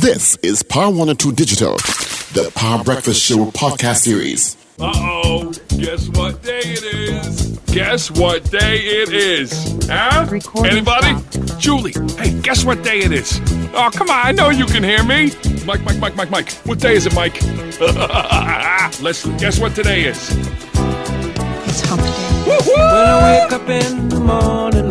This is Power 102 Digital, the Power Breakfast Show podcast series. Uh oh, guess what day it is? Guess what day it is? Huh? Recording Anybody? stopped. Julie, hey, guess what day it is? Oh, come on, I know you can hear me. Mike, Mike, Mike, Mike, Mike. What day is it, Mike? Let's guess what today is. It's hump day. Woo-hoo! When I wake up in the morning,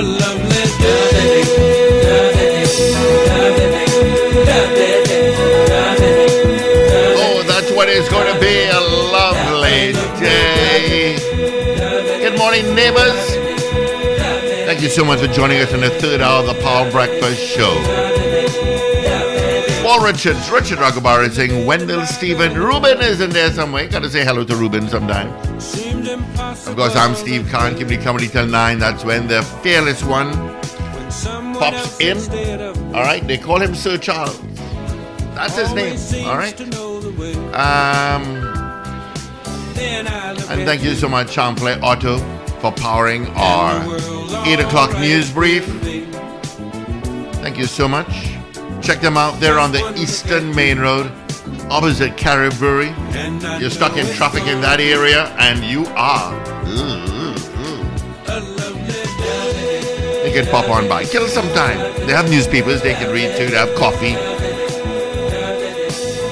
Oh, that's going to be a lovely day. Good morning, neighbors. Thank you so much for joining us in the third hour of the Power Breakfast Show. Paul Richards, Richard Ragoobarsingh Wendell Stephen. Ruben is in there somewhere. Got to say hello to Ruben sometime. Of course, I'm Steve. Keep me comedy till 9. That's when the fearless one pops in. All right, they call him Sir Charles. That's his name. All right. Um, and thank you so much, Champlain Auto, for powering our 8 o'clock news brief. Thank you so much. Check them out. They're on the Eastern Main Road, opposite Carib Brewery. And I You're stuck in traffic in that area, and you are. You can pop on by. Kill some time. They have newspapers they can read too. They have coffee.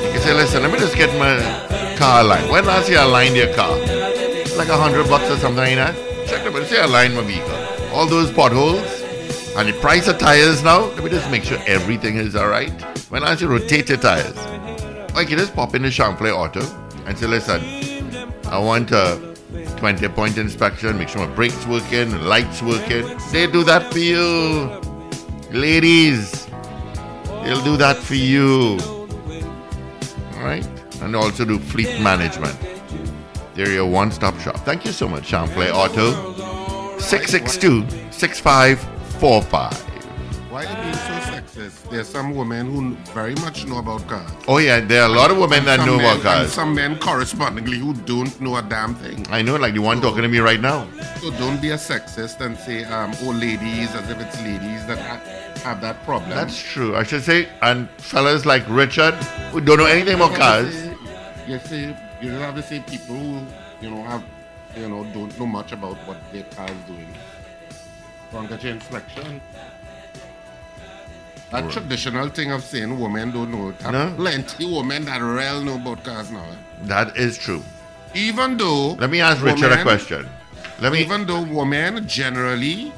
You can say, listen, let me just get my car aligned. When last year I aligned your car? Like a hundred bucks or something like that. Check them out. Say I aligned my vehicle. All those potholes. And the price of tires now. Let me just make sure everything is alright. When last you rotate your tires. Can just pop into Champlain Auto and say, listen, I want a 20 point inspection, make sure my brakes working, the lights working. They do that for you. Ladies, they'll do that for you. Alright? And also do fleet management. They're your one stop shop. Thank you so much, Champlain Auto. 662 6545. Why are you so sexist? are some women who very much know about cars. Oh, yeah, there are a lot of women that know men- about And cars. some men correspondingly who don't know a damn thing. I know, like the one talking to me right now. So don't be a sexist and say, um, oh, ladies, as if it's ladies that ha- have that problem. That's true. I should say, and fellas like Richard, who don't know anything about cars. You see, you just have to say people who, you know, have, you know, don't know much about what their car is doing. Don't get inspection. That traditional thing of saying women don't know. Have No. plenty women that real know about cars now. Eh? That is true. Even though Let me ask Richard a question. Let me. Even though women generally,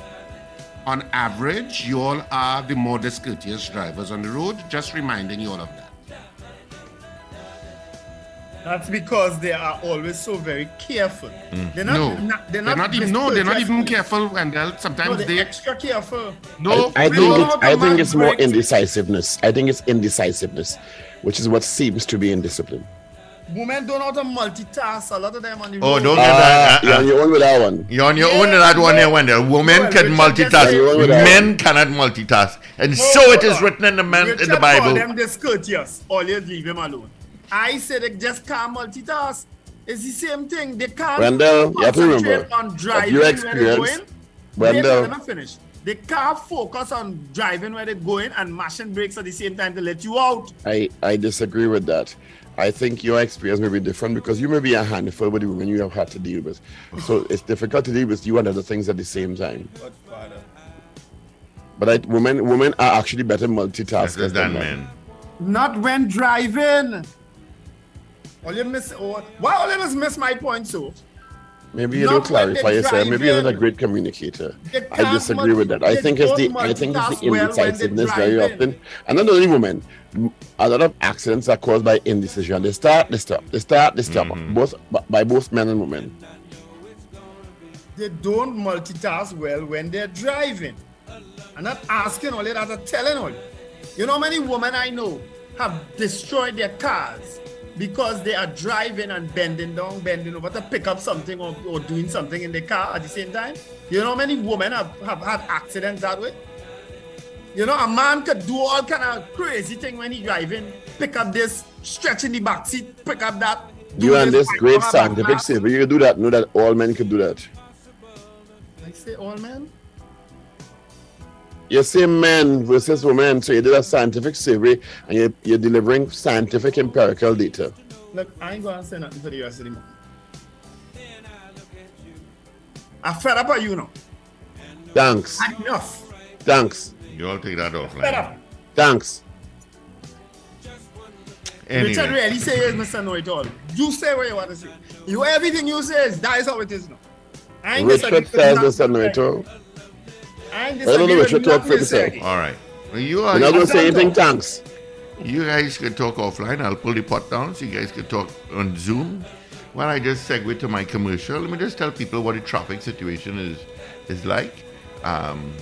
on average, you all are the more discourteous drivers on the road. Just reminding you all of that. That's because they are always so very careful. They're not, no, not- they're not, even. No, they're not even careful, and they'll sometimes No, they're they. extra careful. No, I, I think know it's, I think it's more indecisiveness. I think it's indecisiveness, which is what seems to be indiscipline. Women don't know how to multitask. A lot of them on the Oh, road. don't get Uh, that. you're uh, on your own with that one. You're on your Yeah, own with that one yeah. there, Wendell. Women Well, can Richard multitask. just said- with that Men cannot multitask. And No, so it is written in the man in Richard the call Bible. them discourteous. Always leave him alone. I said they just can't multitask. It's the same thing. They can't Wendell, you have to concentrate remember on driving your where they're experience- going. Wendell, Wait, finish. They can't focus on driving where they're going and mashing brakes at the same time to let you out. I, I disagree with that. I think your experience may be different because you may be a handful with the women you have had to deal with. So it's difficult to deal with you and other things at the same time. But I, women women are actually better multitaskers That's than that men. Not when driving. All you miss, oh, why all you miss my point, too? Maybe you Not don't clarify yourself. Maybe you're not a great communicator. I can't disagree with that. I think it's the I think it's the multitask well indecisiveness very driving. often. And not only women, m- a lot of accidents are caused by indecision. They start, they stop. They start, they stop. Mm-hmm. Both by both men and women. they don't multitask well when they're driving. I'm not asking all that, I'm telling all you. You know how many women I know have destroyed their cars because they are driving and bending down, bending over to pick up something or, or doing something in the car at the same time? You know how many women have, have had accidents that way? You know, a man could do all kind of crazy thing when he driving, pick up this, stretch in the back seat, pick up that. You and this wipe great scientific glass. saver, you can do that. Know that all men could do that. I say all men. You say men versus women, so you did a scientific survey and you're, you're delivering scientific empirical data. Look, I ain't gonna say nothing for the rest of the month. I'm fed up of you now. Thanks. Enough. Thanks. You all take that Fed offline. up. Thanks. Richard Anyway, really say is Mr. Know It All. You say what you want to say. You everything you say is that is how it is now. I ain't Richard disagreeing with says nothing. this and no I ain't I don't know, disagreeing with Richard, talk nothing for you say. yourself. all right. Well, you You're not going to say anything, thanks. You guys can talk offline. I'll pull the pot down so you guys can talk on Zoom. While I just segue to my commercial, let me just tell people what the traffic situation is is like. Um,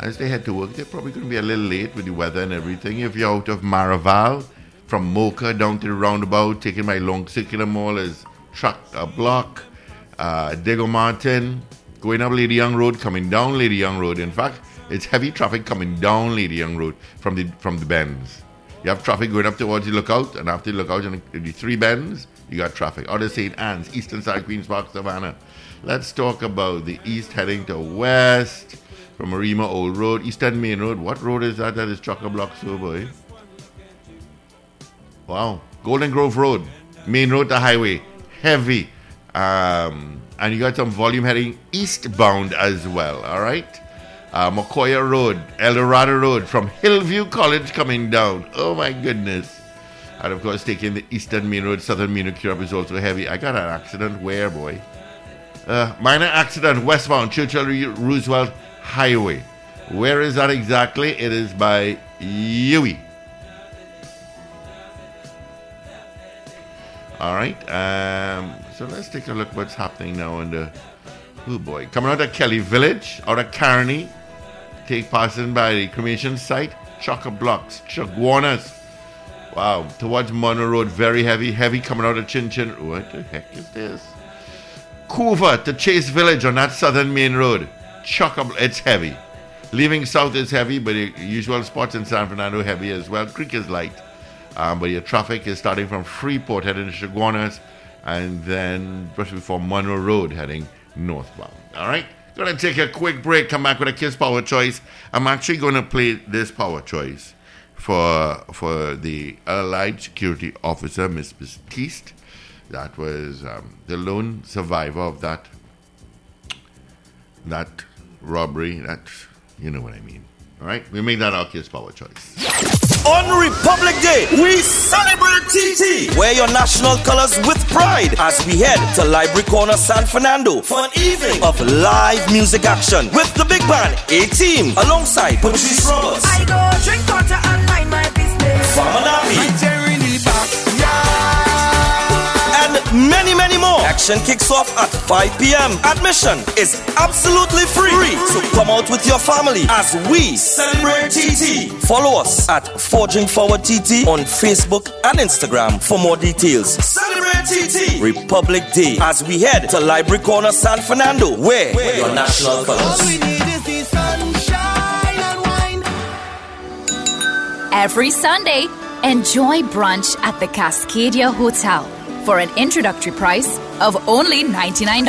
as they head to work, they're probably going to be a little late with the weather and everything. If you're out of Maraval, from Moka down to the roundabout, taking my long circular mall is truck a block. Uh, Diego Martin, going up Lady Young Road, coming down Lady Young Road. In fact, it's heavy traffic coming down Lady Young Road from the from the bends. You have traffic going up towards the lookout, and after the lookout and the, the three bends, you got traffic. Other St. Anne's, eastern side, Queens Park, Savannah. Let's talk about the east heading to west from Arima Old Road, Eastern Main Road. What road is that? That is chock a block, so boy. Wow. Golden Grove Road, main road to highway, heavy. Um, and you got some volume heading eastbound as well, all right? Uh, Macoya Road, El Dorado Road from Hillview College coming down. Oh my goodness. And of course, taking the eastern main road, southern main road, is also heavy. I got an accident where, boy? Uh, minor accident westbound Churchill Roosevelt Highway. Where is that exactly? It is by UWI. All right. Um, so let's take a look what's happening now in the. Oh boy. Coming out of Kelly Village, out of Caroni. Take passing by the cremation site. Chocker blocks, Chaguanas. Wow. Towards Monroe Road, very heavy. Heavy coming out of Chin Chin. What the heck is this? Couva to Chase Village on that southern main road. Chocker, it's heavy. Leaving south is heavy, but the usual spots in San Fernando heavy as well. Creek is light. Um, but your traffic is starting from Freeport heading to Chaguanas and then just before Monroe Road heading northbound. All right? Gonna take a quick break, come back with a Kiss Power Choice. I'm actually gonna play this Power Choice for for the Allied Security Officer, Miss Baptiste. That was um, the lone survivor of that that robbery. That you know what I mean. All right, we made that our Kiss Power Choice. On Republic Day, we celebrate TT. Wear your national colors with pride as we head to Library Corner San Fernando for an evening of live music action with the big band A Team alongside Patrice Roberts, I go drink water and mind my business. Farmer Nappy, and Action kicks off at 5 p.m. Admission is absolutely free. So come out with your family as we celebrate TT. Follow us at Forging Forward TT on Facebook and Instagram for more details. Celebrate TT Republic Day as we head to Library Corner San Fernando. Wear your national colors. Every Sunday, enjoy brunch at the Cascadia Hotel for an introductory price of only $99.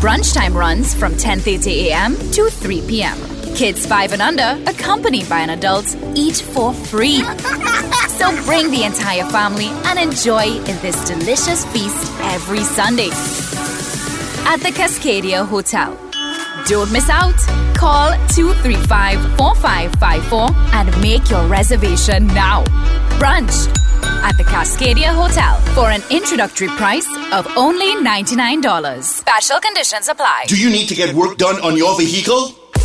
Brunch time runs from 10:30 a.m. to 3 p.m. Kids 5 and under, accompanied by an adult, eat for free. so bring the entire family and enjoy this delicious feast every Sunday at the Cascadia Hotel. Don't miss out. Call 235 4554 and make your reservation now. Brunch at the Cascadia Hotel for an introductory price of only $99. Special conditions apply. Do you need to get work done on your vehicle?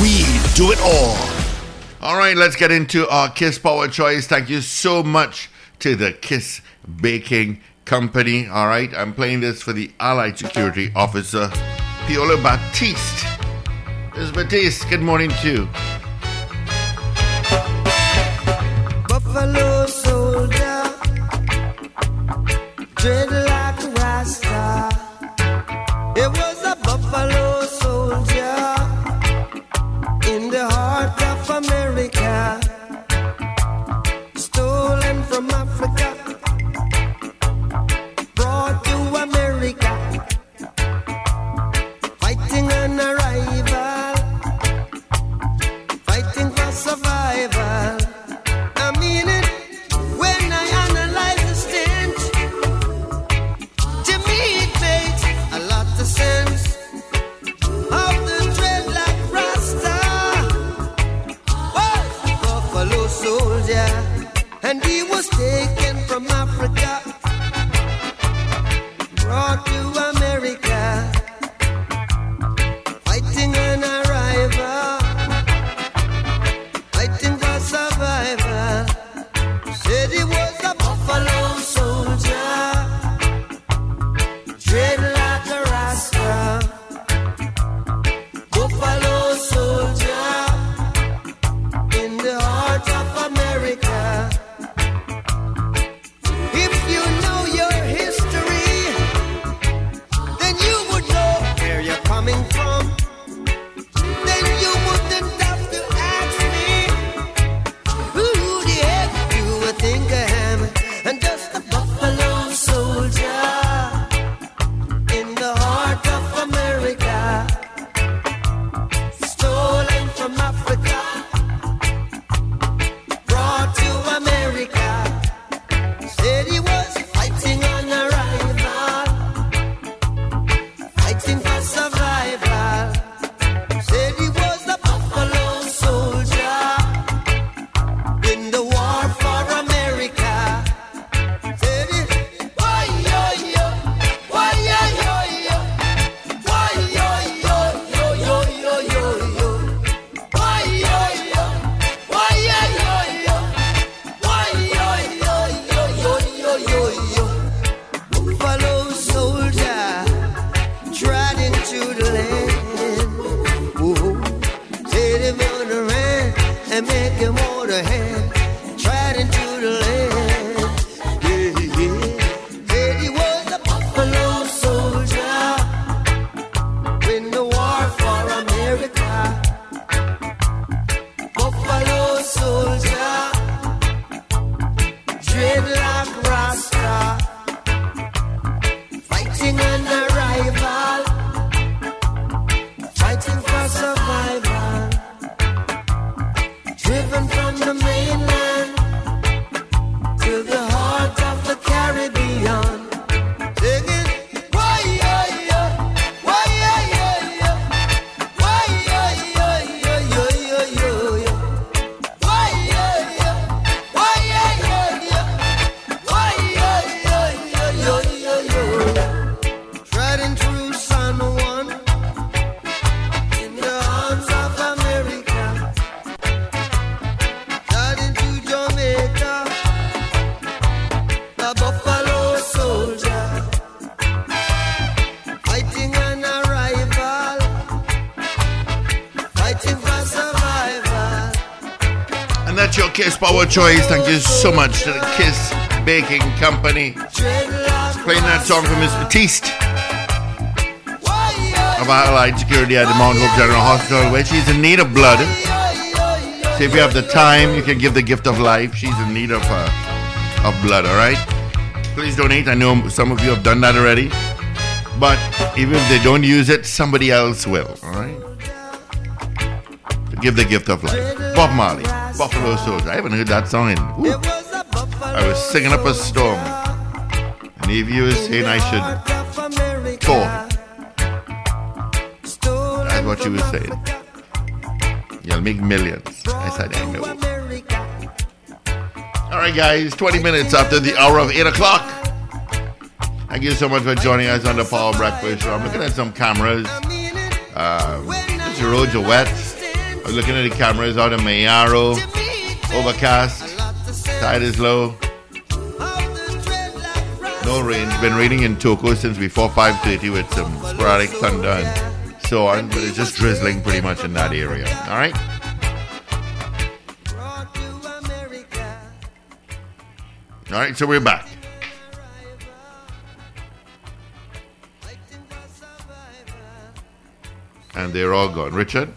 We do it all. All right, let's get into our Kiss Power Choice. Thank you so much to the Kiss Baking Company. All right, I'm playing this for the Allied Security Officer, Piolo Batiste. Ms. Batiste, good morning to you. Buffalo soldier, Choice. Thank you so much to the Kiss Baking Company. Playing that song for Miss Batiste of Allied Security at the Mount Hope General Hospital, where she's in need of blood. So if you have the time, you can give the gift of life. She's in need of uh, of blood. All right. Please donate. I know some of you have done that already, but even if they don't use it, somebody else will. All right. give the gift of life. Bob Marley, Buffalo Soldier. I haven't heard that song in. Ooh. I was singing up a storm. And you were saying I should tour. That's what you were saying. You'll make millions. I said, I know. All right, guys, 20 minutes after the hour of 8 o'clock. Thank you so much for joining us on the Power Breakfast Show. I'm looking at some cameras. The roads are wet. Looking at the cameras out in Mayaro. Overcast. Tide is low. No rain. Been raining in Toco since before 5.30 with some sporadic thunder and so on. But it's just drizzling pretty much in that area. All right? All right, so we're back. And they're all gone. Richard?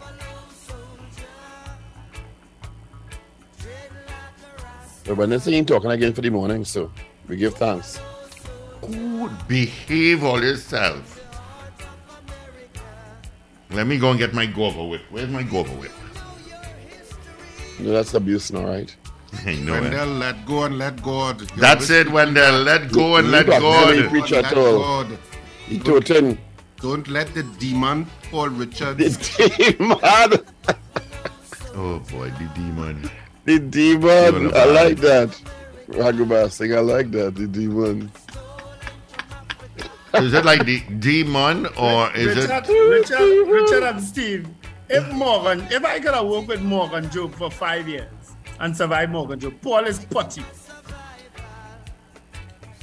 But when they saying talking again for the morning, so we give thanks. Good. Behave all yourself. Let me go and get my guava whip. Where's my guava whip? No, that's abuse now, right? I know eh? Wendell, it. let go and let God. You're That's it, Wendell. Let go and let You got God. many preach Let at all. God. He told Don't let the demon Paul Richards. The demon. Oh boy, the demon. The demon. You're like that. Ragoobarsingh, I like that. The demon. Is it like the demon or is Richard, it? Richard, Richard and Steve, if Morgan, if I could have worked with Morgan Job for five years and survived Morgan Job, Paul is putty.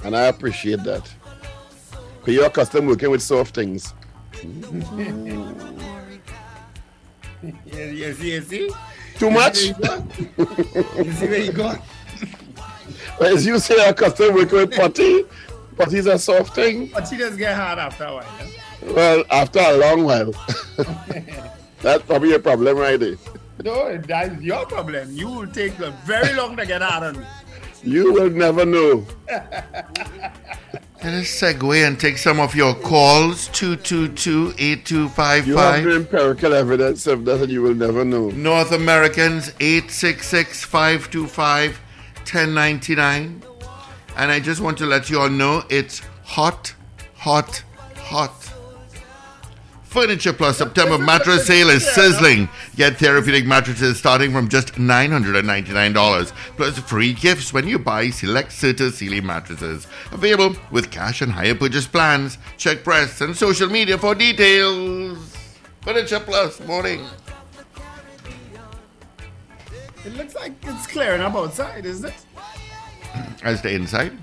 And I appreciate that. Because you're accustomed working with soft things. yes, yes, yes, see? Too much? See where you gone? As you say, you're accustomed working with putty. Putty's a soft thing. Putty does get hard after a while. eh? Well, after a long while. That's probably a problem right there. No, that's your problem. You will take a very long to get out of me. You will never know. Let us segue and take some of your calls. 222-8255. You have empirical evidence of that and you will never know. North Americans 866-525-1099. And I just want to let you all know it's hot, hot, hot. Furniture Plus September mattress sale is sizzling. Get therapeutic mattresses starting from just $999. Plus free gifts when you buy select Serta Sealy mattresses. Available with cash and higher purchase plans. Check press and social media for details. Furniture Plus, morning. It looks like it's clearing up outside, isn't it? As the inside.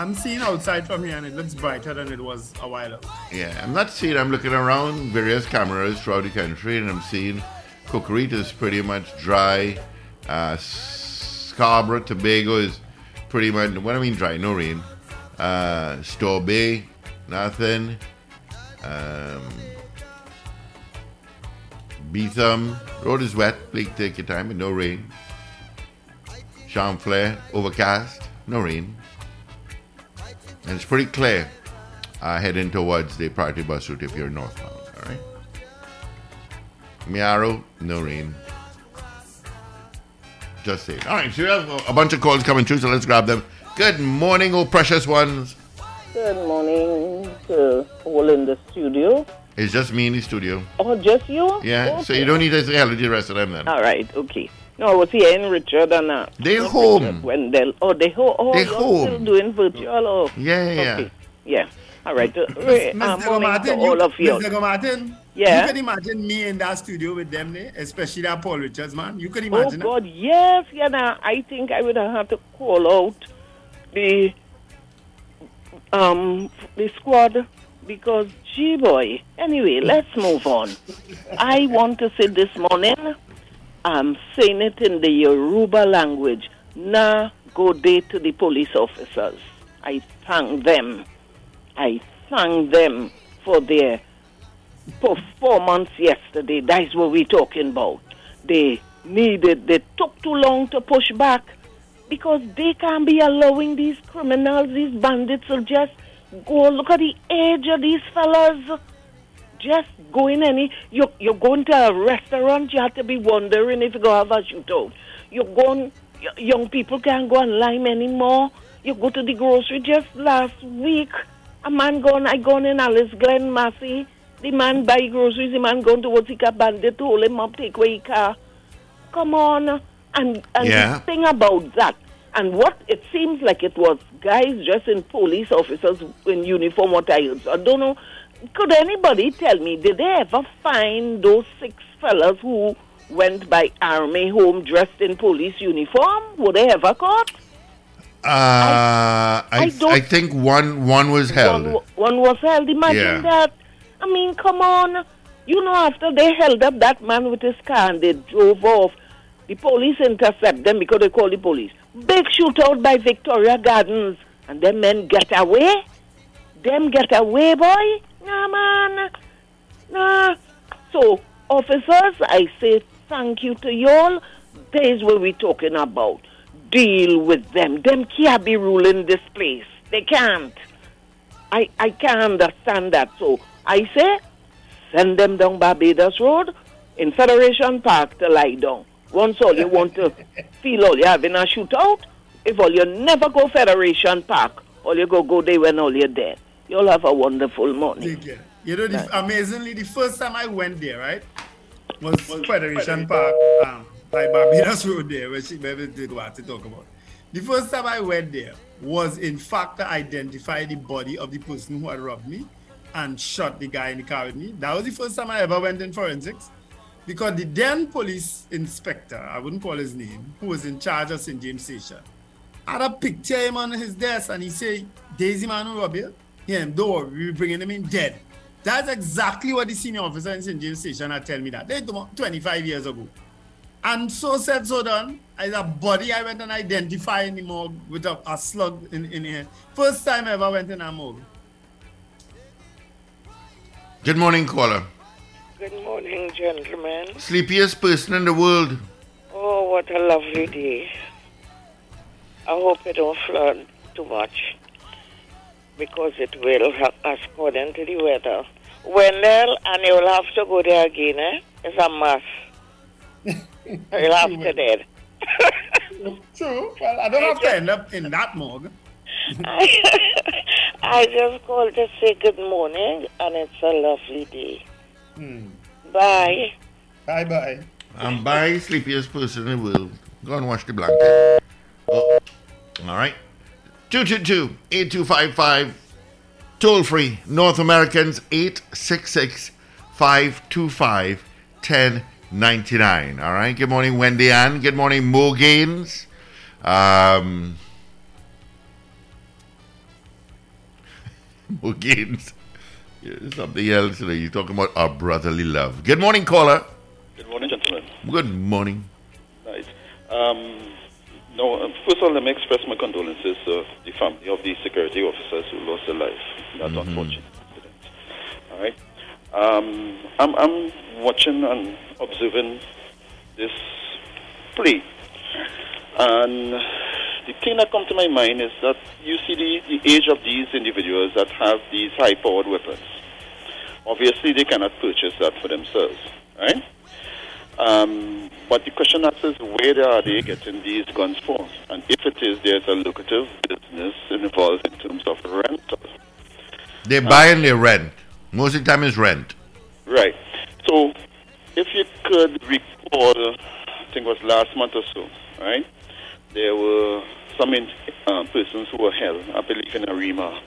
I'm seeing outside from here and it looks brighter than it was a while ago. Yeah, I'm not seeing, I'm looking around various cameras throughout the country and I'm seeing Cocorite is pretty much dry. Uh, Scarborough, Tobago is pretty much, what I mean dry, no rain. Uh, Store Bay, nothing. Um, Beetham, road is wet, please take your time, but no rain. Champlain, overcast, no rain. And it's pretty clear uh, heading towards the party bus route if you're northbound. All right. Mayaro, no rain. Just saying. All right, so we have a- bunch of calls coming through, so let's grab them. Good morning, oh precious ones. Good morning to all in the studio. It's just me in the studio. Oh, just you? Yeah, so you don't need to say hello to the rest of them then. All right, okay. No, was he hearing Richard and uh, They're not home. Richard, Wendell. Oh, they home. Oh, They're you're home. still doing virtual. Oh, Yeah, yeah, okay. Yeah. All right. Uh, re- uh, Mr. morning Martin, to all you, of you. Mr. Martin, Yeah? you can imagine me in that studio with them, there, especially that Paul Richards, man. You can Oh imagine that. God, yes, yeah. Now I think I would have had to call out the um the squad because gee boy. Anyway, let's move on. I want to say this morning, I'm saying it in the Yoruba language. Na go day to the police officers. I thank them. I thank them for their performance yesterday. That's what we're talking about. They needed, they took too long to push back because they can't be allowing these criminals, these bandits to just go. Look at the age of these fellas. Just go in any. You're, you're going to a restaurant, you have to be wondering if you're going to have a shootout. You're going, young people can't go on Lime anymore. You go to the grocery just last week. A man gone, I gone in Alyce Glen, Massy. The man buy groceries, the man going towards the car bandit to hold him up, take away his car. Come on. And, and Yeah. the thing about that, and what it seems like it was guys dressed in police officers in uniform, what I heard. So I don't know. Could anybody tell me, did they ever find those six fellas who went by army home dressed in police uniform? Were they ever caught? Uh, I, I I, don't- think one one was held. One, one was held. Imagine Yeah. that. I mean, come on. You know, after they held up that man with his car and they drove off, the police intercept them because they call the police. Big shootout by Victoria Gardens. And them men get away? Them get away, boy? Nah, man. Nah. So, officers, I say thank you to y'all. There's what we're talking about. Deal with them. Them can't be ruling this place. They can't. I, I can't understand that. So I say, send them down Barbados Road in Federation Park to lie down. Once all you want to feel all you having a shootout, if all you never go Federation Park, all you go go there when all you're there. You'll have a wonderful morning. Take care. You know, the, amazingly, the first time I went there, right, was, Federation Park um, by Barbados Road there, where she maybe did what to talk about. The first time I went there was, in fact, to identify the body of the person who had robbed me and shot the guy in the car with me. That was the first time I ever went in forensics. Because the then police inspector, I wouldn't call his name, who was in charge of St. James Station, had a picture of him on his desk and he said, Daisy man who robbed you? Yeah, don't worry, we're bringing him in dead. That's exactly what the senior officer in St. James Station had tell me that. They told me 25 years ago. And so said, so done. As a body, I went and identified in the morgue with a, a slug in, in here. First time I ever went in a morgue. Good morning, caller. Good morning, gentlemen. Sleepiest person in the world. Oh, what a lovely day. I hope it don't flood too much because it will, ha- according to the weather. Wendell, and you'll have to go there again, eh? It's a must. you'll have to there. True. Well, I don't have to end up in that morgue. I just called to say good morning, and it's a lovely day. Bye. Bye bye. I'm by sleepiest person in the world. Go and wash the blanket. Oh. All right. 222 8255. Toll free. North Americans 866 525 1099. All right. Good morning, Wendy Ann. Good morning, Mo Gaines. Um, Mo Gaines. Something else. today. You're talking about our brotherly love. Good morning, caller. Good morning, gentlemen. Good morning. Nice. Um, no, uh, first of all, let me express my condolences to the family of the security officers who lost their life in that unfortunate incident. All right. Um, I'm, I'm watching and observing this play, and the thing that comes to my mind is that you see the, the age of these individuals that have these high-powered weapons. Obviously, they cannot purchase that for themselves, right? Um, but the question asks is where are they getting these guns from? And if it is, there's a lucrative business involved in terms of rental. They buy and they rent. Most of the time it's rent. Right. So, if you could recall, I think it was last month or so, right? There were some in, uh, persons who were held, I believe in Arima,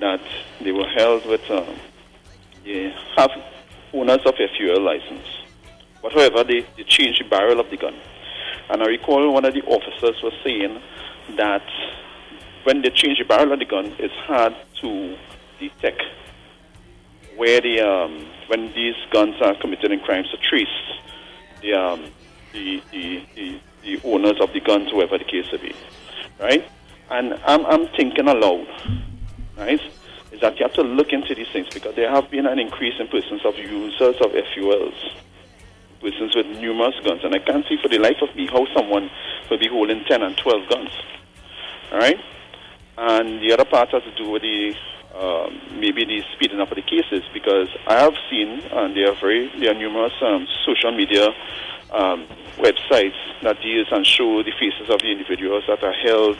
that they were held with, um, they have owners of a fuel license. But however, they, they changed the barrel of the gun. And I recall one of the officers was saying that when they change the barrel of the gun, it's hard to detect where the um, when these guns are committed in crimes to trace the, um, the, the, the, the owners of the guns, whoever the case may be, right? And I'm, I'm thinking aloud, right? Is that you have to look into these things because there have been an increase in persons of users of FULs, persons with numerous guns, and I can't see for the life of me how someone will be holding 10 and 12 guns, all right? And the other part has to do with the um, maybe the speeding up of the cases because I have seen, and there are very there are numerous um, social media um, websites that deals and show the faces of the individuals that are held,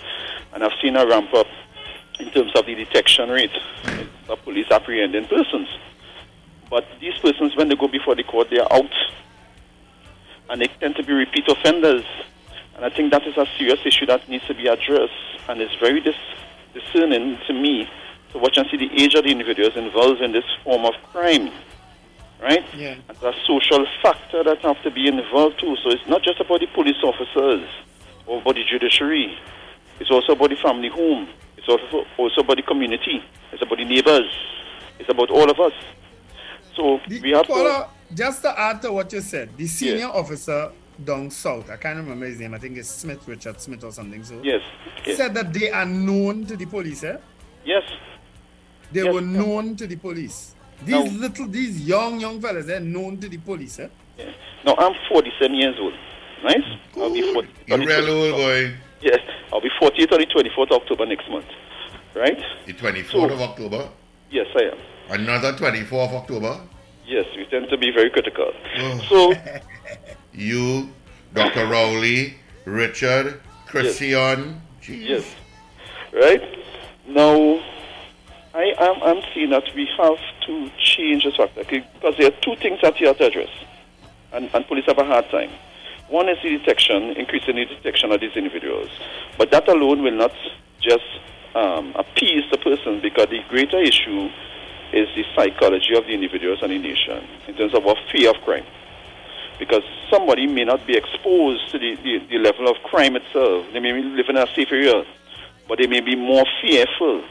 and I've seen a ramp up in terms of the detection rate of police apprehending persons. But these persons, when they go before the court, they are out, and they tend to be repeat offenders. And I think that is a serious issue that needs to be addressed, and it's very dis- discerning to me to watch and see the age of the individuals involved in this form of crime. Right? Yeah. And a social factor that has to be involved too. So it's not just about the police officers or about the judiciary. It's also about the family home. It's also also about the community. It's about the neighbors. It's about all of us. So we have to. Paula, just to add to what you said, the senior officer down south, I can't remember his name, I think it's Smith, Richard Smith or something. So Yes. yes. said that they are known to the police, eh? Yes. They Yes, were known to the police. These No. little, these young, young fellas, they're known to the police, eh? Now I'm 47 years old. Right? I'll be 40. You're real old boy. Yes, I'll be 48 on the 24th of October next month. Right? The 24th of October. Yes, I am. Another 24th of October. Yes, we tend to be very critical. So, You, Dr. Rowley, Richard, Christian. yes, right? Now, I am I'm seeing that we have to change this factor okay, because there are two things that you have to address, and, and police have a hard time. One is the detection, increasing the detection of these individuals, but that alone will not just um, appease the person because the greater issue is the psychology of the individuals and the nation in terms of our fear of crime. Because somebody may not be exposed to the, the, the level of crime itself. They may living in a safe area, but they may be more fearful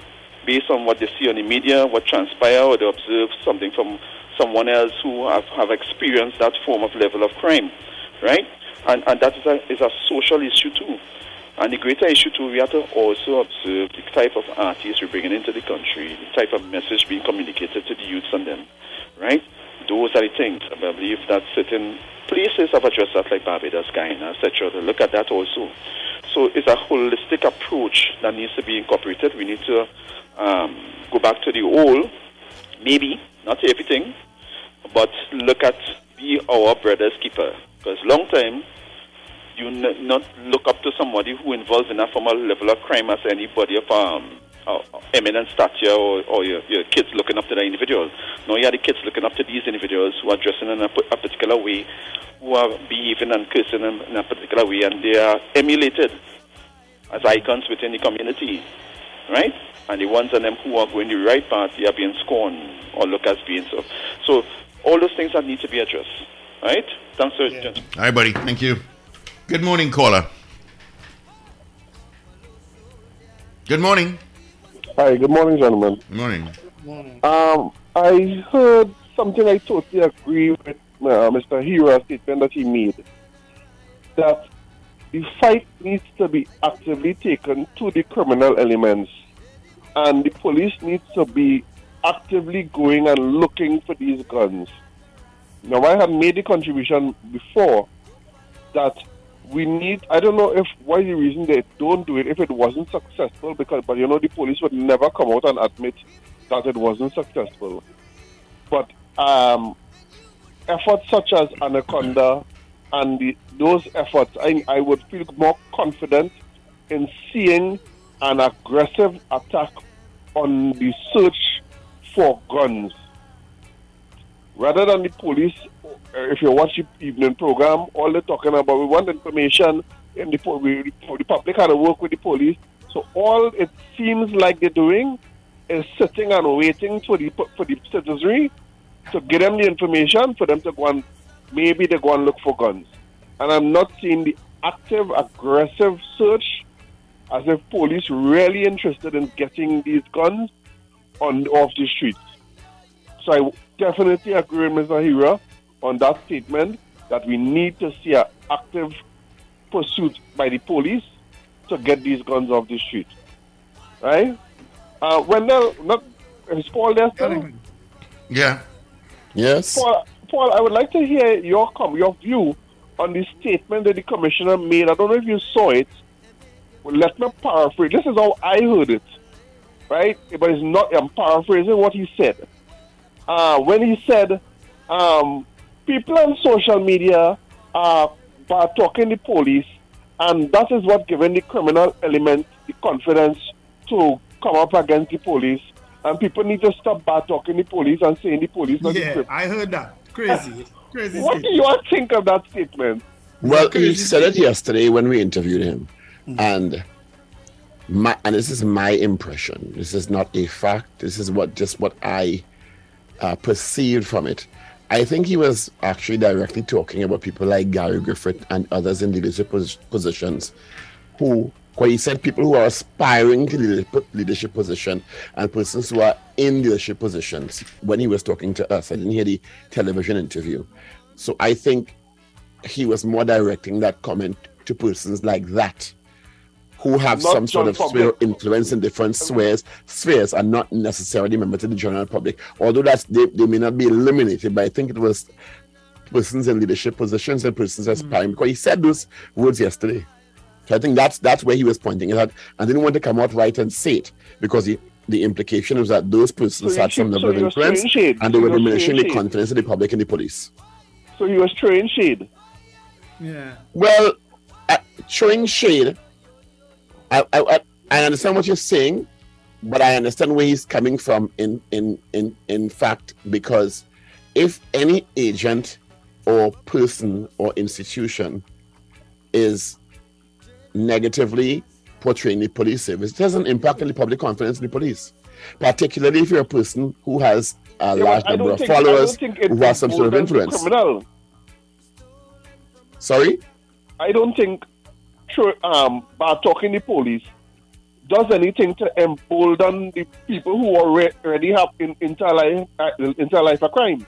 based on what they see on the media, what transpire, or they observe something from someone else who have, have experienced that form of level of crime, right? And, and that is a, is a social issue too. And the greater issue too, we have to also observe the type of artists we're bringing into the country, the type of message being communicated to the youths and them, right? Those are the things. I believe that certain places have addressed that, like Barbados, Guyana, etc. To look at that also. So it's a holistic approach that needs to be incorporated. We need to um, go back to the old, maybe not everything, but look at be our brother's keeper. Because long time, you n- not look up to somebody who involved in that formal level of crime as anybody of um, uh, eminent stature or, or your, your kids looking up to that individual. No, you are the kids looking up to these individuals who are dressing in a particular way, who are behaving and cursing in, in a particular way, and they are emulated as icons within the community, right? And the ones of them who are going the right path, they are being scorned or looked as being so. So all those things that need to be addressed, right? Thanks, sir. gentlemen. All right, buddy. Thank you. Good morning, caller. Good morning. Hi, good morning, gentlemen. Good morning. Good Um, I heard something I totally agree with uh, Mr. Hira's statement that he made. That the fight needs to be actively taken to the criminal elements, and the police needs to be actively going and looking for these guns. Now, I have made the contribution before that we need I don't know if why the reason they don't do it if it wasn't successful because but you know the police would never come out and admit that it wasn't successful. But um, efforts such as Anaconda and the, those efforts I, I would feel more confident in seeing an aggressive attack on the search for guns rather than the police uh, if you watch the evening program, all they're talking about, we want information, and the, we, the public had to work with the police. So all it seems like they're doing is sitting and waiting for the for the citizenry to get them the information for them to go and maybe they go and look for guns. And I'm not seeing the active, aggressive search as if police really interested in getting these guns on off the streets. So I definitely agree with Mr. Hira on that statement that we need to see an active pursuit by the police to get these guns off the street. Right? Uh, Wendell, not, is Paul there still? Yeah. Yes. Paul, Paul, I would like to hear your com- your view on the statement that the commissioner made. I don't know if you saw it. Well, let me paraphrase. This is how I heard it. right? But it's not. I'm paraphrasing what he said. Uh, when he said, um, "People on social media are, are talking the police, and that is what giving the criminal element the confidence to come up against the police." And people need to stop bad talking the police and saying the police not Yeah, equipped. I heard that. Crazy. Crazy. What do you all think of that statement? Well, he said it yesterday when we interviewed him, Mm. and my and this is my impression. This is not a fact. This is what just what I uh, perceived from it. I think he was actually directly talking about people like Gary Griffith and others in leadership pos- positions, who, when he said people who are aspiring to leadership position and persons who are in leadership positions. When he was talking to us, I didn't hear the television interview, so I think he was more directing that comment to persons like that who have Not some sort of sphere influence in different spheres. Spheres are not necessarily members of the general public although that's they, they may not be eliminated but i think it was persons in leadership positions and persons aspiring because he said those words yesterday. So i think that's that's where he was pointing it at i didn't want to come out right and say it because he, the implication was that those persons So had some level so of influence and they were diminishing the confidence of the public in the police. So he was throwing shade. Yeah. well, uh, showing shade, I, I, I- I understand what you're saying, but I understand where he's coming from. In in in in fact, because if any agent or person or institution is negatively portraying the police service, it has an impact on the public confidence in the police. Particularly if you're a person who has a Yeah, large number of think- followers, who has some sort of influence. Criminal. Sorry? I don't think um, by talking the police does anything to embolden the people who already have in, into life uh, into life a crime.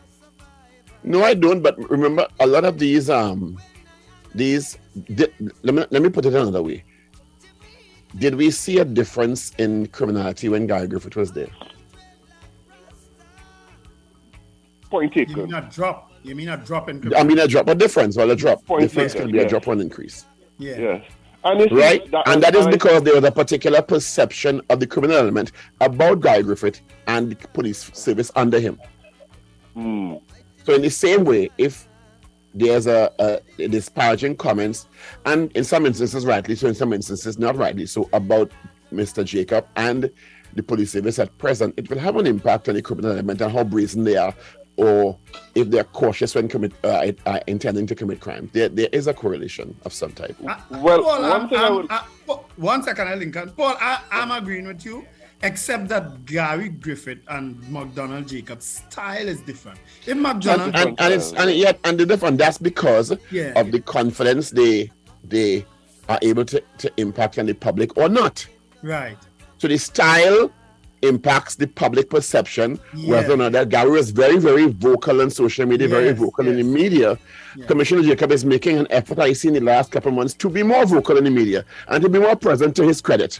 No, I don't. But remember, a lot of these, um, these. Di- let me let me put it another way. Did we see a difference in criminality when Guy Griffith was there? Point You mean a drop? You mean a drop in? I mean, a drop, a difference. Well, a drop. Point difference taken, can be a drop or an increase. Yeah. Yes. And it's Right, and that is because there was a particular perception of the criminal element about Guy Griffith and the police service under him. Hmm. So, in the same way, if there's a, a disparaging comments, and in some instances rightly so, in some instances not rightly so, about Mr. Jacob and the police service at present, it will have an impact on the criminal element and how brazen they are, or if they're cautious when commit uh, uh, intending to commit crime. There, there is a correlation of some type. Well, Paul, one I'm, thing I I'm- would- I- Paul, one second, Lincoln. Paul, I, I'm agreeing with you, except that Gary Griffith and McDonald Jacobs' style is different. If McDonald, and, and, and it's and yet and the different that's because Yeah. of the confidence they they are able to, to impact on the public or not. right, So the style impacts the public perception, whether or not that Gary was very, very vocal on social media, very Yes, vocal in the media. Commissioner Jacob is making an effort I see in the last couple of months to be more vocal in the media and to be more present to his credit.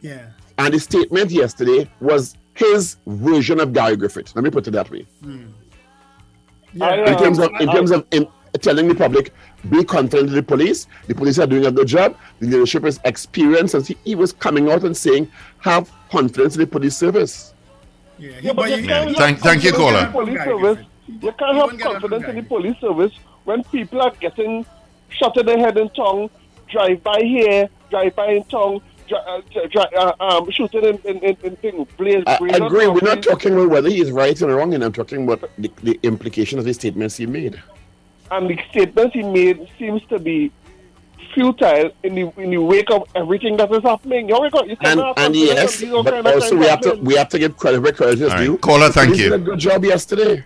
yeah, And the statement yesterday was his version of Gary Griffith. Let me put it that way. I, in terms of um, in terms of in, telling the public be confident in the police. The police are doing a good job. The leadership is experienced and he, he was coming out and saying have confidence in the police service. Yeah, but you Yeah, can't thank- have thank you, confidence caller. in the Police service. You can't have confidence in the police service when people are getting shot in the head in tongue, drive by here, drive by in tongue, uh, uh, um, shooting in, in, in, in thing, blaze, I, I agree. Up we're not talking about whether he's right or wrong and i'm talking about the, the implication of the statements he made and the statements he made seems to be futile in the in the wake of everything that is happening. You, know, you and cannot have and confidence yes in these all but kind of also things we have to we have to give credit where credit is due Caller, thank police you. did a good job yesterday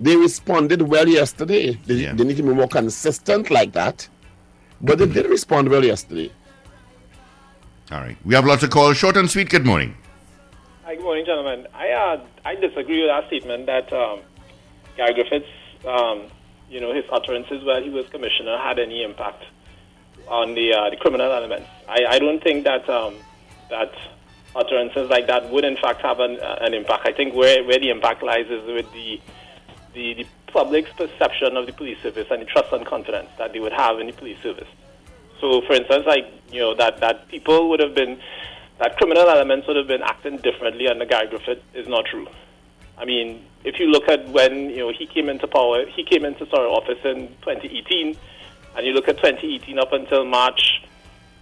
they responded well yesterday they, they need to be more consistent like that but they did respond well yesterday All right. We have lots of calls. Short and sweet. Good morning. Hi, good morning, gentlemen. I uh, I disagree with that statement that um, Guy Griffiths, um, you know, his utterances while he was commissioner had any impact on the uh, the criminal elements. I, I don't think that um, that utterances like that would in fact have an, uh, an impact. I think where, where the impact lies is with the, the the public's perception of the police service and the trust and confidence that they would have in the police service. So, for instance, like you know that that people would have been that criminal elements would have been acting differently under Gary Griffith is not true. I mean, if you look at when you know he came into power, he came into sorry office in 2018, and you look at 2018 up until March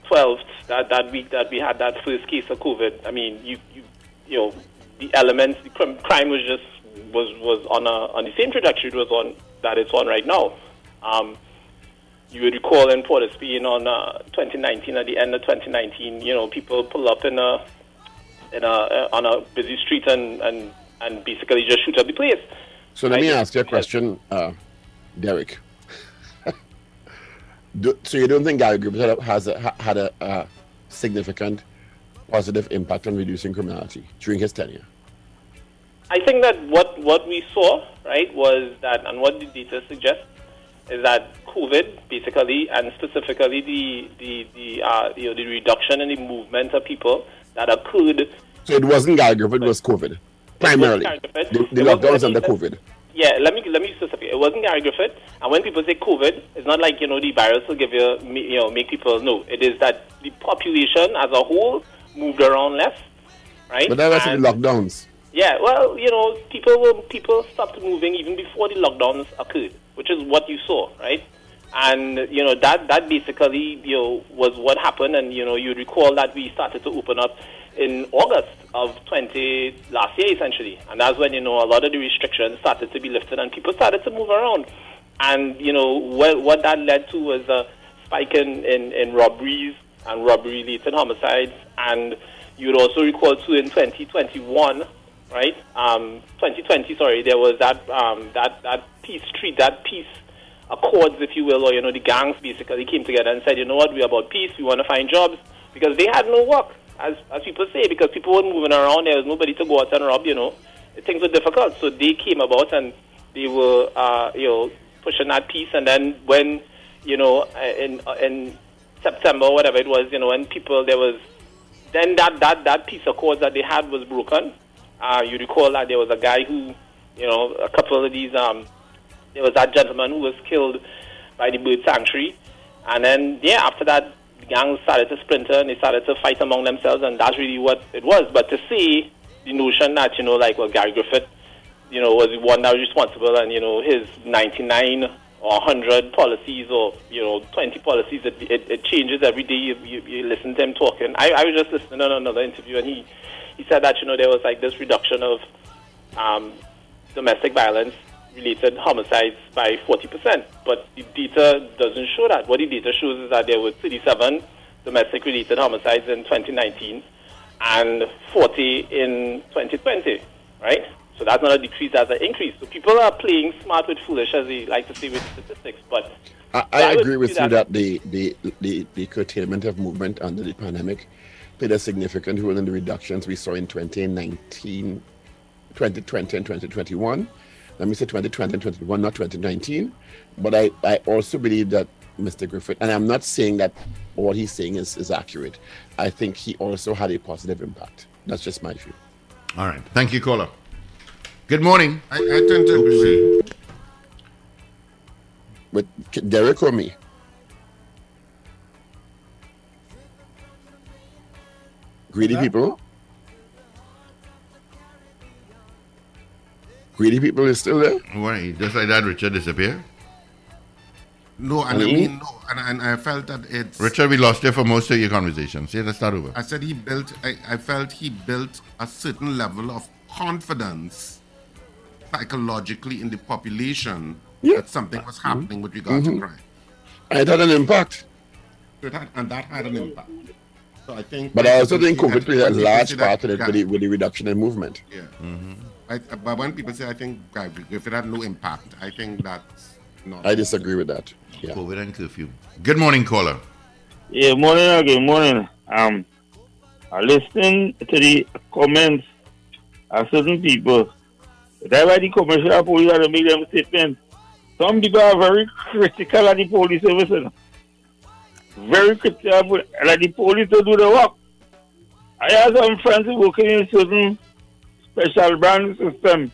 12th, that that week that we had that first case of COVID. I mean, you you you know the elements, the crime, was just was was on a on the same trajectory it was on that it's on right now. Um, you would recall in Port of Spain on uh, 2019, at the end of 2019, you know, people pull up in a in a uh, on a busy street and and and basically just shoot up the place. So let me ask you a question, uh, Derek. Do, so you don't think Gary Griffith has a, had a, uh significant positive impact on reducing criminality during his tenure? I think that what, what we saw, right, was that, and what the data suggests, is that COVID, basically, and specifically the the the uh, you know the reduction in the movement of people that occurred. So it wasn't Gary Griffith, it was COVID, primarily. The, the It wasn't- COVID. Yeah, let me let me specify. It wasn't Gary Griffith, and when people say COVID, it's not like you know the virus will give you you know make people know. It is that the population as a whole moved around less, right? But that was the lockdowns. yeah, well, you know, people were, people stopped moving even before the lockdowns occurred, which is what you saw, right? And you know that that basically you know was what happened, and you know you recall that we started to open up in August of 20 last year, essentially, and that's when you know a lot of the restrictions started to be lifted, and people started to move around, and you know what what that led to was a spike in in, in robberies and robbery-related homicides, and you would also recall too in 2021 right? Um, 2020, sorry, there was that um, that that peace treat, that peace accords, if you will, or you know, the gangs basically came together and said, you know what, we're about peace, we want to find jobs. Because they had no work, as as people say, because people weren't moving around, there was nobody to go out and rob, you know, things were difficult, so they came about and they were, uh, you know, pushing that peace, and then when, you know, uh, in uh, in September, whatever it was, you know, when people there was then that, that, that piece of accord that they had was broken. Uh, you recall that there was a guy who, you know, a couple of these, um, there was that gentleman who was killed by the bird sanctuary. And then, yeah, after that, gangs started to splinter and they started to fight among themselves, and that's really what it was. But to see the notion that, you know, like, well, Gary Griffith, you know, was the one that was responsible, and, you know, his 99 or 100 policies or, you know, 20 policies, it, it, it changes every day. You, you, you listen to him talking. I, I was just listening on another interview, and he, he said that, you know, there was like this reduction of um, domestic violence related homicides by 40%. But the data doesn't show that. What the data shows is that there were 37 domestic related homicides in 2019 and 40 in 2020, right? So that's not a decrease, that's an increase. So people are playing smart with foolish, as they like to say with statistics. But I, I agree with see you that- that the, the, the, the curtailment of movement under the pandemic played a significant role in the reductions we saw in 2019, 2020 and 2021. Let me say 2020 and 2021, not 2019. But I, I also believe that Mr. Griffith, and I'm not saying that what he's saying is, is accurate, I think he also had a positive impact. That's just my view. All right. Thank you, caller. Good morning. I, I tend to agree. With Derek or me? Greedy people? Greedy people is still there? Why? Just like that, Richard disappeared? No, and I mean, no, and, and I felt that it's. Richard, we lost you for most of your conversation. See, let's start over. I said he built. I, I felt he built a certain level of confidence psychologically in the population that something was happening with regard Mhm. to crime. It had an impact. So it had, and that had an impact. So I think. But I also think when COVID played a large part in it with the, with the reduction in movement. Yeah. I, but when people say I think Guy, if it had no impact, I think that's not. I disagree with that. Yeah. COVID and curfew. Good morning, caller. Yeah, morning again, morning. Um, I listen to the comments of certain people. That's why the commercial police have to make them statement. Some people are very critical of the police service. you know. Very critical of like the police to do the work. I have some friends who working in certain special brand system.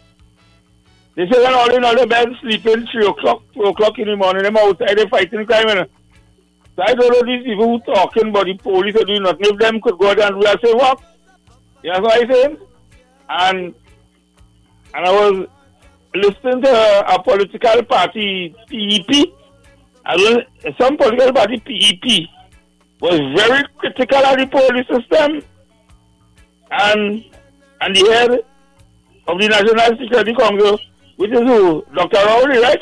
They say when all in all the sleeping three o'clock, two o'clock in the morning, them outside they fighting crime. Know. So I don't know these people who talking about the police are doing nothing. If them could go out and do the same work. You know what I'm saying? And and I was listening to a political party, PEP. I don't, some political party, PEP, was very critical of the police system. And and the head of the National Security Council, which is who? Dr. Rowley, right?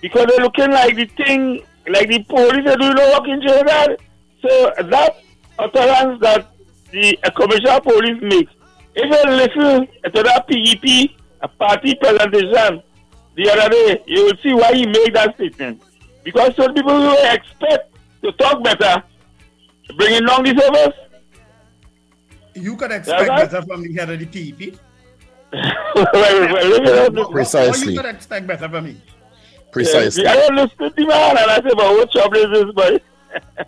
Because they're looking like the thing, like the police are doing no work in Trinidad. So that utterance that the uh, of Police makes, if you listen to that PEP a party presentation the other day, you will see why he made that statement. Because some people will expect to talk better, bringing down the service. You could expect better from the head of the PEP. Well, well, look at you expect better from me. Precisely. I don't listen to the man and I say, but what trouble is this boy?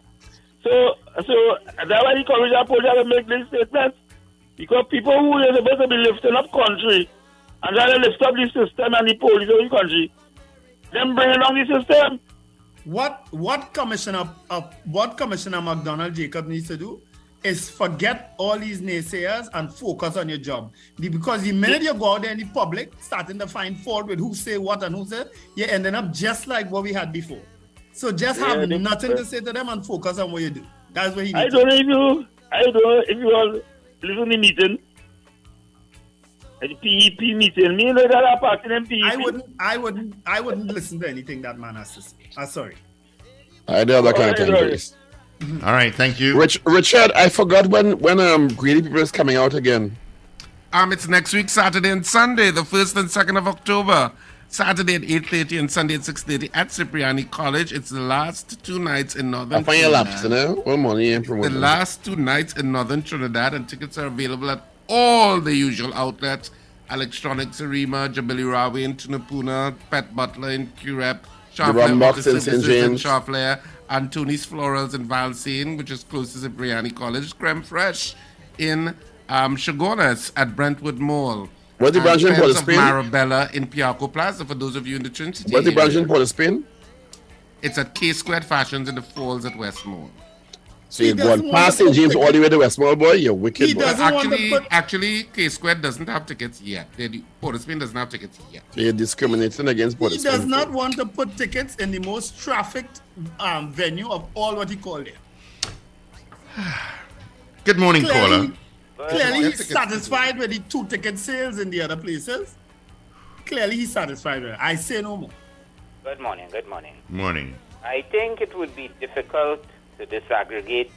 so, so that's why the commissioner of police to make these statements. Because people who are supposed to be lifting up country and trying to lift up the system and the police of the country, them bringing down the system. What what Commissioner uh, what Commissioner McDonald Jacob needs to do is forget all these naysayers and focus on your job. Because the minute you go out there in the public, starting to find fault with who say what and who say, you're ending up just like what we had before. So just Yeah, have they- nothing to say to them and focus on what you do. That's what he I don't know if you, I don't know if you all listen to the meeting. The PEP meeting, me know that I party in PEP. I wouldn't I wouldn't I wouldn't listen to anything that man has to say. I'm sorry. I do have that kind of thing, time, alright. Grace. All right, thank you. Rich, Richard, I forgot when when um Greedy People is coming out again. Um, it's next week, Saturday and Sunday, the first and second of October. Saturday at eight thirty and Sunday at six thirty at Cipriani College. It's the last two nights in Northern. I find your laps, you know? One money ain't The promoting. last two nights in Northern Trinidad, and tickets are available at all the usual outlets: Electronics Arima, Jabili Rawi in Tunapuna, Pet Butler in Curepe, Rum Sharflair Box Auto in St. James. Sharflair, Antoni's Florals in Valsayn, which is closest to Cipriani College, Creme Fresh in um, Chaguanas at Brentwood Mall. Where's the branch in Port Spain? Marabella in Piarco Plaza for those of you in the Trinity. What's the branch in Port Spain? It's at K Squared Fashions in the Falls at West Mall. So you're He doesn't going want past to St. put James all the way to West Mall, boy. You're wicked, boy. actually, actually, K Square doesn't have tickets yet. They do- Port Spain doesn't have tickets yet. So you're discriminating against Port He of does not want to put tickets in the most trafficked um, venue of all what he called it. Good morning, Clearly- caller. Clearly, he's satisfied with the two ticket sales in the other places. Clearly, he's satisfied with it. I say no more. Good morning, good morning. Morning. I think it would be difficult to disaggregate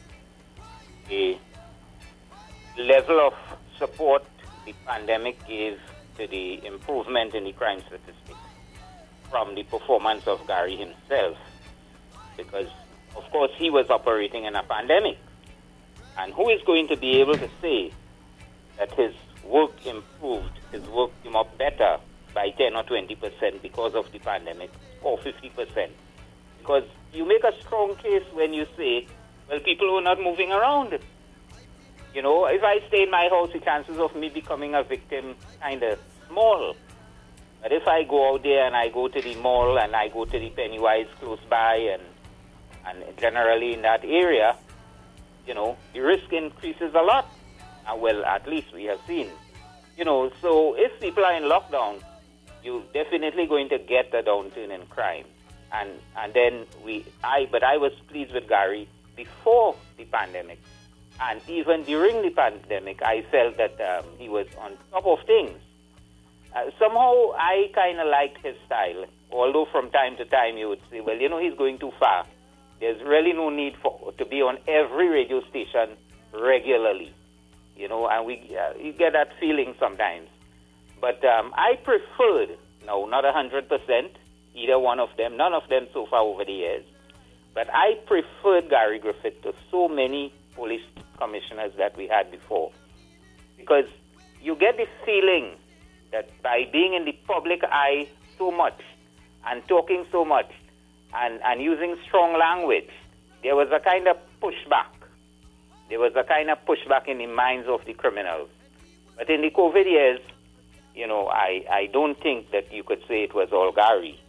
the level of support the pandemic gave to the improvement in the crime statistics from the performance of Gary himself. Because, of course, he was operating in a pandemic. And who is going to be able to say that his work improved, his work came up better by 10 or 20% because of the pandemic, or 50%? Because you make a strong case when you say, well, people were not moving around. You know, if I stay in my house, the chances of me becoming a victim kind of small. But if I go out there and I go to the mall and I go to the Pennywise close by and and generally in that area, you know, the risk increases a lot. Uh, well, at least we have seen. You know, so if people are in lockdown, you're definitely going to get a downturn in crime. And and then we, I, but I was pleased with Gary before the pandemic, and even during the pandemic, I felt that um, he was on top of things. Uh, somehow, I kind of liked his style. Although from time to time you would say, well, you know, he's going too far. There's really no need for to be on every radio station regularly, you know, and we uh, you get that feeling sometimes. But um, I preferred, no, not hundred percent, either one of them, none of them so far over the years. But I preferred Gary Griffith to so many police commissioners that we had before, because you get the feeling that by being in the public eye so much and talking so much and, and using strong language, there was a kind of pushback. There was a kind of pushback in the minds of the criminals. But in the COVID years, you know, I, I don't think that you could say it was all Gary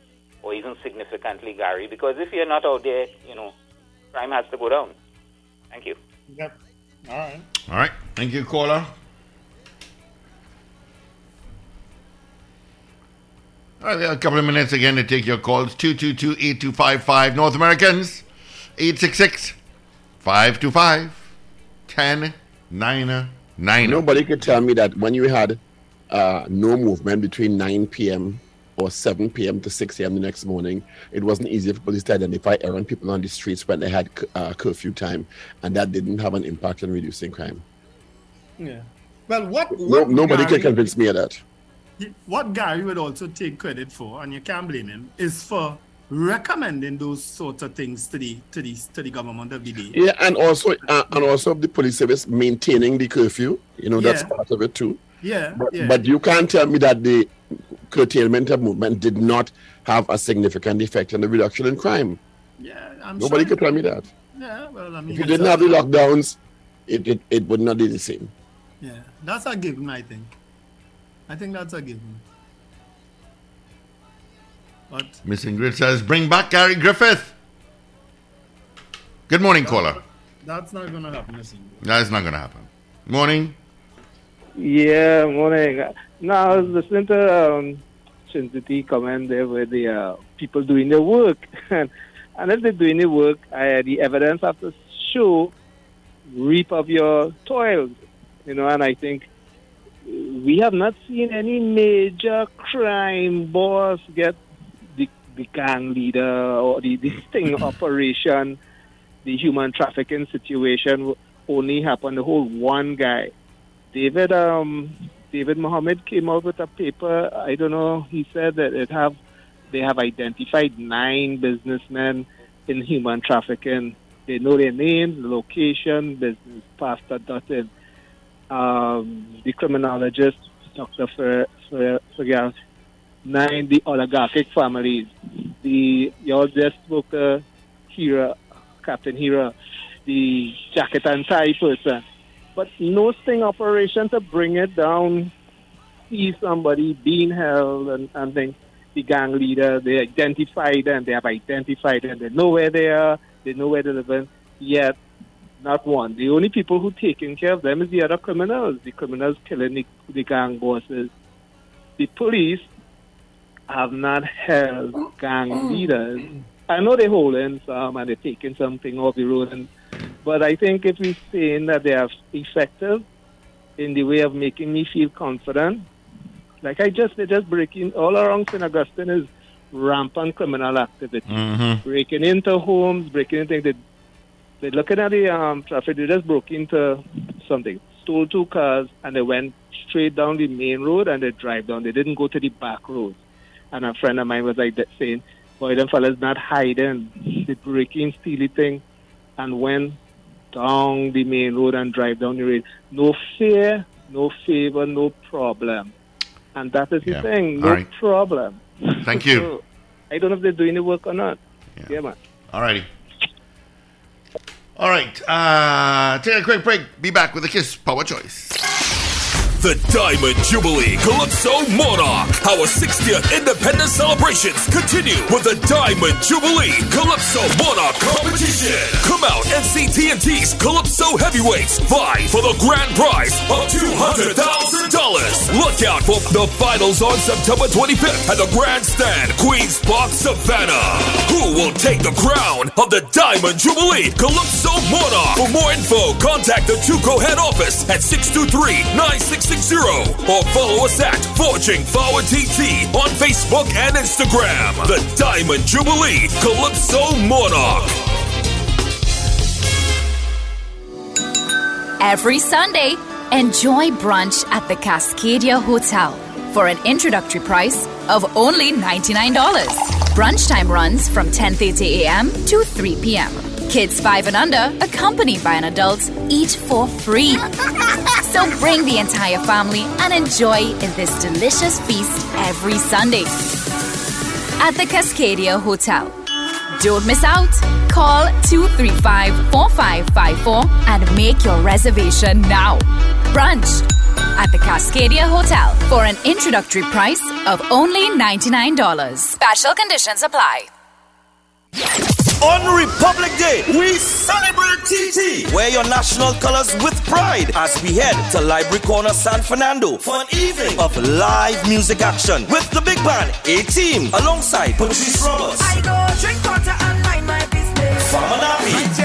or even significantly Gary because if you're not out there, you know, crime has to go down. Thank you. Yep. All right. All right. Thank you, caller. All right, we have a couple of minutes again to take your calls. 222-8255. North Americans, 866 525 1099. Nobody could tell me that when you had uh, no movement between 9 p.m. or 7 p.m. to 6 a.m. the next morning, it wasn't easy for police to identify errant people on the streets when they had uh, curfew time, and that didn't have an impact on reducing crime. Yeah. Well, what, No, nobody Gary, can convince me of that. what Gary would also take credit for, and you can't blame him, is for recommending those sorts of things to the to the to the government of the day. Yeah, and also uh, and also the police service maintaining the curfew. You know, that's Yeah. part of it too. Yeah, But, yeah. but you can't tell me that the curtailment of movement did not have a significant effect on the reduction in crime. yeah, I'm Nobody sure. could tell me that. Yeah, well, I mean, If you didn't have the lockdowns, it, it, it would not be the same. Yeah, that's a given, I think. I think that's a given. But Miss Ingrid says, bring back Gary Griffith. Good morning, caller. that's not going to happen, listen. That's not going to happen. Morning. Yeah, morning. Now, I was listening to um, there with the uh, people doing their work. and, and if they're doing the work, uh, the evidence have to show reap of your toil. You know, and I think we have not seen any major crime boss get the, the gang leader or the, the sting operation, the human trafficking situation only happened to hold one guy. David um David Mohammed came out with a paper. I don't know. He said that it have they have identified nine businessmen in human trafficking. They know their names, location, business pastor dotted. Um, the criminologist, Dr. Fer, Fer, nine the oligarchic families. The y'all spoke to Hira, Captain Hira, the jacket and tie person but no sting operation to bring it down. See somebody being held and, and then the gang leader, they identify them, they have identified them, they know where they are, they know where they live in, yet not one. The only people who taking care of them is the other criminals, the criminals killing the, the gang bosses. The police have not held gang leaders. I know they're holding some and they're taking something off the road and but I think if we're saying that they are effective in the way of making me feel confident, like I just they're just breaking all around St. Augustine is rampant criminal activity. Mhm. Breaking into homes, breaking into they they're looking at the um traffic, they just broke into something, stole two cars and they went straight down the main road and they drive down. They didn't go to the back road. And a friend of mine was like that saying, Boy, them fellas not hiding. They breaking, stealing thing and went down the main road and drive down the road. No fear, no favor, no problem. And that is the thing, no right. problem. Thank you. So, I don't know if they're doing the work or not. Yeah, man. All righty. All right. Uh, take a quick break. Be back with a Kiss Power Choice. The Diamond Jubilee Calypso Monarch. Our 60th independence celebrations continue with the Diamond Jubilee Calypso Monarch competition. Come out and see TNT's Calypso Heavyweights vie for the grand prize of $200,000. Look out for the finals on September 25th at the Grandstand, Queen's Park, Savannah. Who will take the crown of the Diamond Jubilee Calypso Monarch? For more info, contact the Tuco head office at 623-9660 or follow us at Forging Forward TT on Facebook and Instagram. The Diamond Jubilee Calypso Monarch. Every Sunday, enjoy brunch at the Cascadia Hotel for an introductory price of only $99. Brunch time runs from 10:30 a.m. to 3 p.m. Kids 5 and under, accompanied by an adult, eat for free. so bring the entire family and enjoy in this delicious feast every Sunday at the Cascadia Hotel. Don't miss out. Call 235 4554 and make your reservation now. Brunch at the Cascadia Hotel for an introductory price of only $99. Special conditions apply. On Republic Day, we celebrate TT. Wear your national colors with pride as we head to Library Corner San Fernando for an evening of live music action with the big band A Team alongside Patrice Roberts. I go drink water and mind my business. Farmer Nappy. And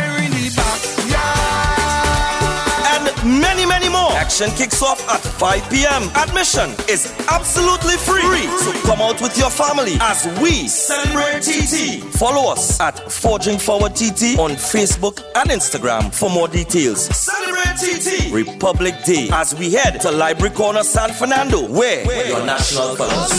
Action kicks off at 5 p.m. Admission is absolutely free. So come out with your family as we celebrate TT. Follow us at Forging Forward TT on Facebook and Instagram for more details. Celebrate TT. Republic Day as we head to Library Corner San Fernando. Wear your national colors.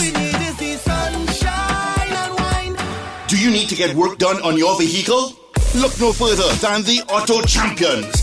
Do you need to get work done on your vehicle? Look no further than the Auto Champions.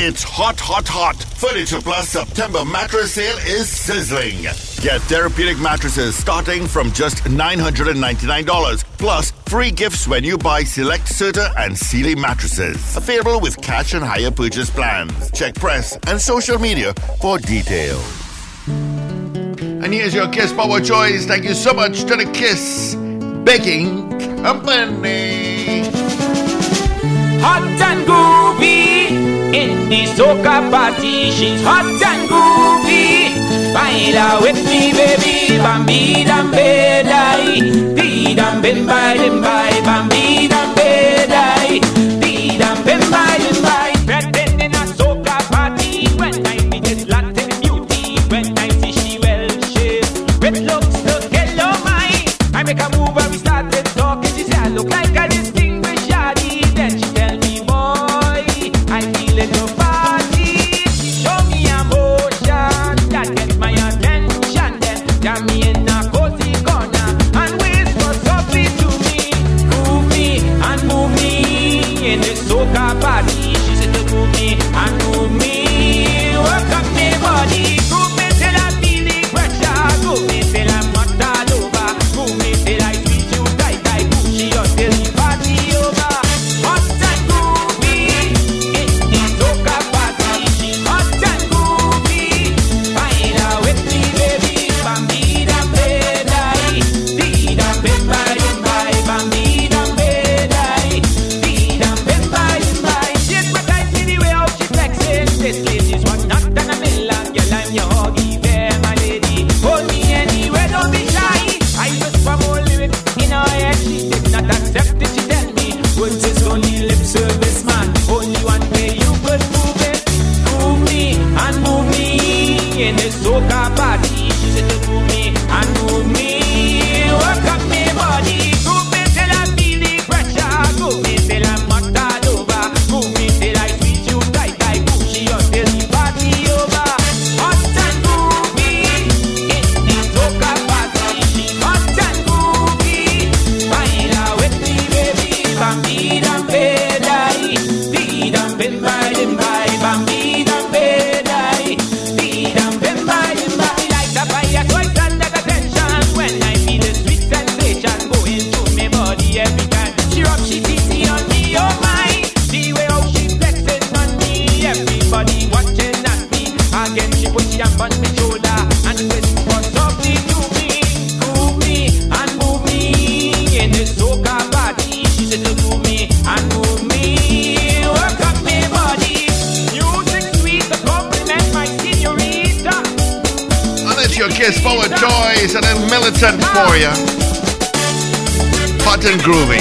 It's hot, hot, hot. Furniture Plus September mattress sale is sizzling. Get therapeutic mattresses starting from just $999. Plus, free gifts when you buy select Serta and Sealy mattresses. Available with cash and higher purchase plans. Check press and social media for details. And here's your Kiss Power Choice. Thank you so much to the Kiss Baking Company. Hot and groovy in the soca party. She's hot and groovy. Baila with me, baby. Bambi dambe dai. Di dambe bye bye. Bambi dambe dai. Di dambe bye bye. Pretend in a soca party. When I meet this Latin beauty. When I see she well shaped. With looks to kill your mind. I make a move and You. Hot and groovy.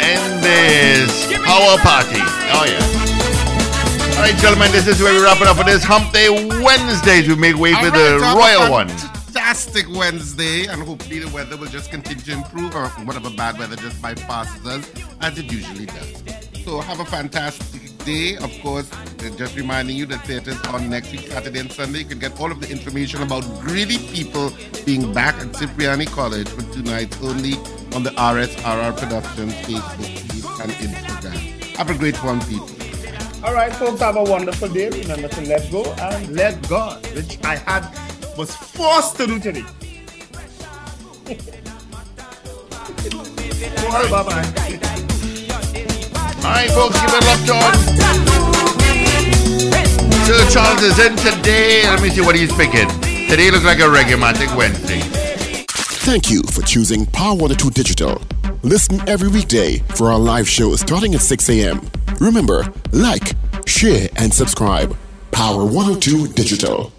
And this Power Party. Oh, yeah. All right, gentlemen, this is where we wrap it up for this Hump Day Wednesdays. We make way for the right, have a royal one. Fantastic Wednesday, and hopefully the weather will just continue to improve, or whatever bad weather just bypasses us as it usually does. So have a fantastic day. Of course, Uh, just reminding you that theaters on next week, Saturday and Sunday. You can get all of the information about greedy people being back at Cipriani College for two nights only on the RSRR Productions Facebook page and Instagram. Have a great one, people. All right, folks, have a wonderful day. Remember to let go and let God, which I had was forced to do today. Well, bye-bye. All right, folks, give it up him. Sir Charles is in today. Let me see what he's picking. Today looks like a Reggae Wednesday. Thank you for choosing Power 102 Digital. Listen every weekday for our live show starting at 6 a.m. Remember, like, share, and subscribe. Power 102 Digital.